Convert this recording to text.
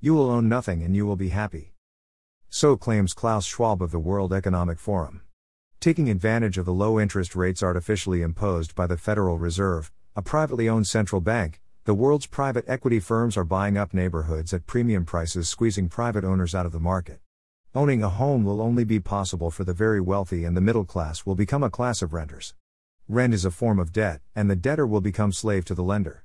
You will own nothing and you will be happy. So claims Klaus Schwab of the World Economic Forum. Taking advantage of the low interest rates artificially imposed by the Federal Reserve, a privately owned central bank, the world's private equity firms are buying up neighborhoods at premium prices, squeezing private owners out of the market. Owning a home will only be possible for the very wealthy, and the middle class will become a class of renters. Rent is a form of debt, and the debtor will become slave to the lender.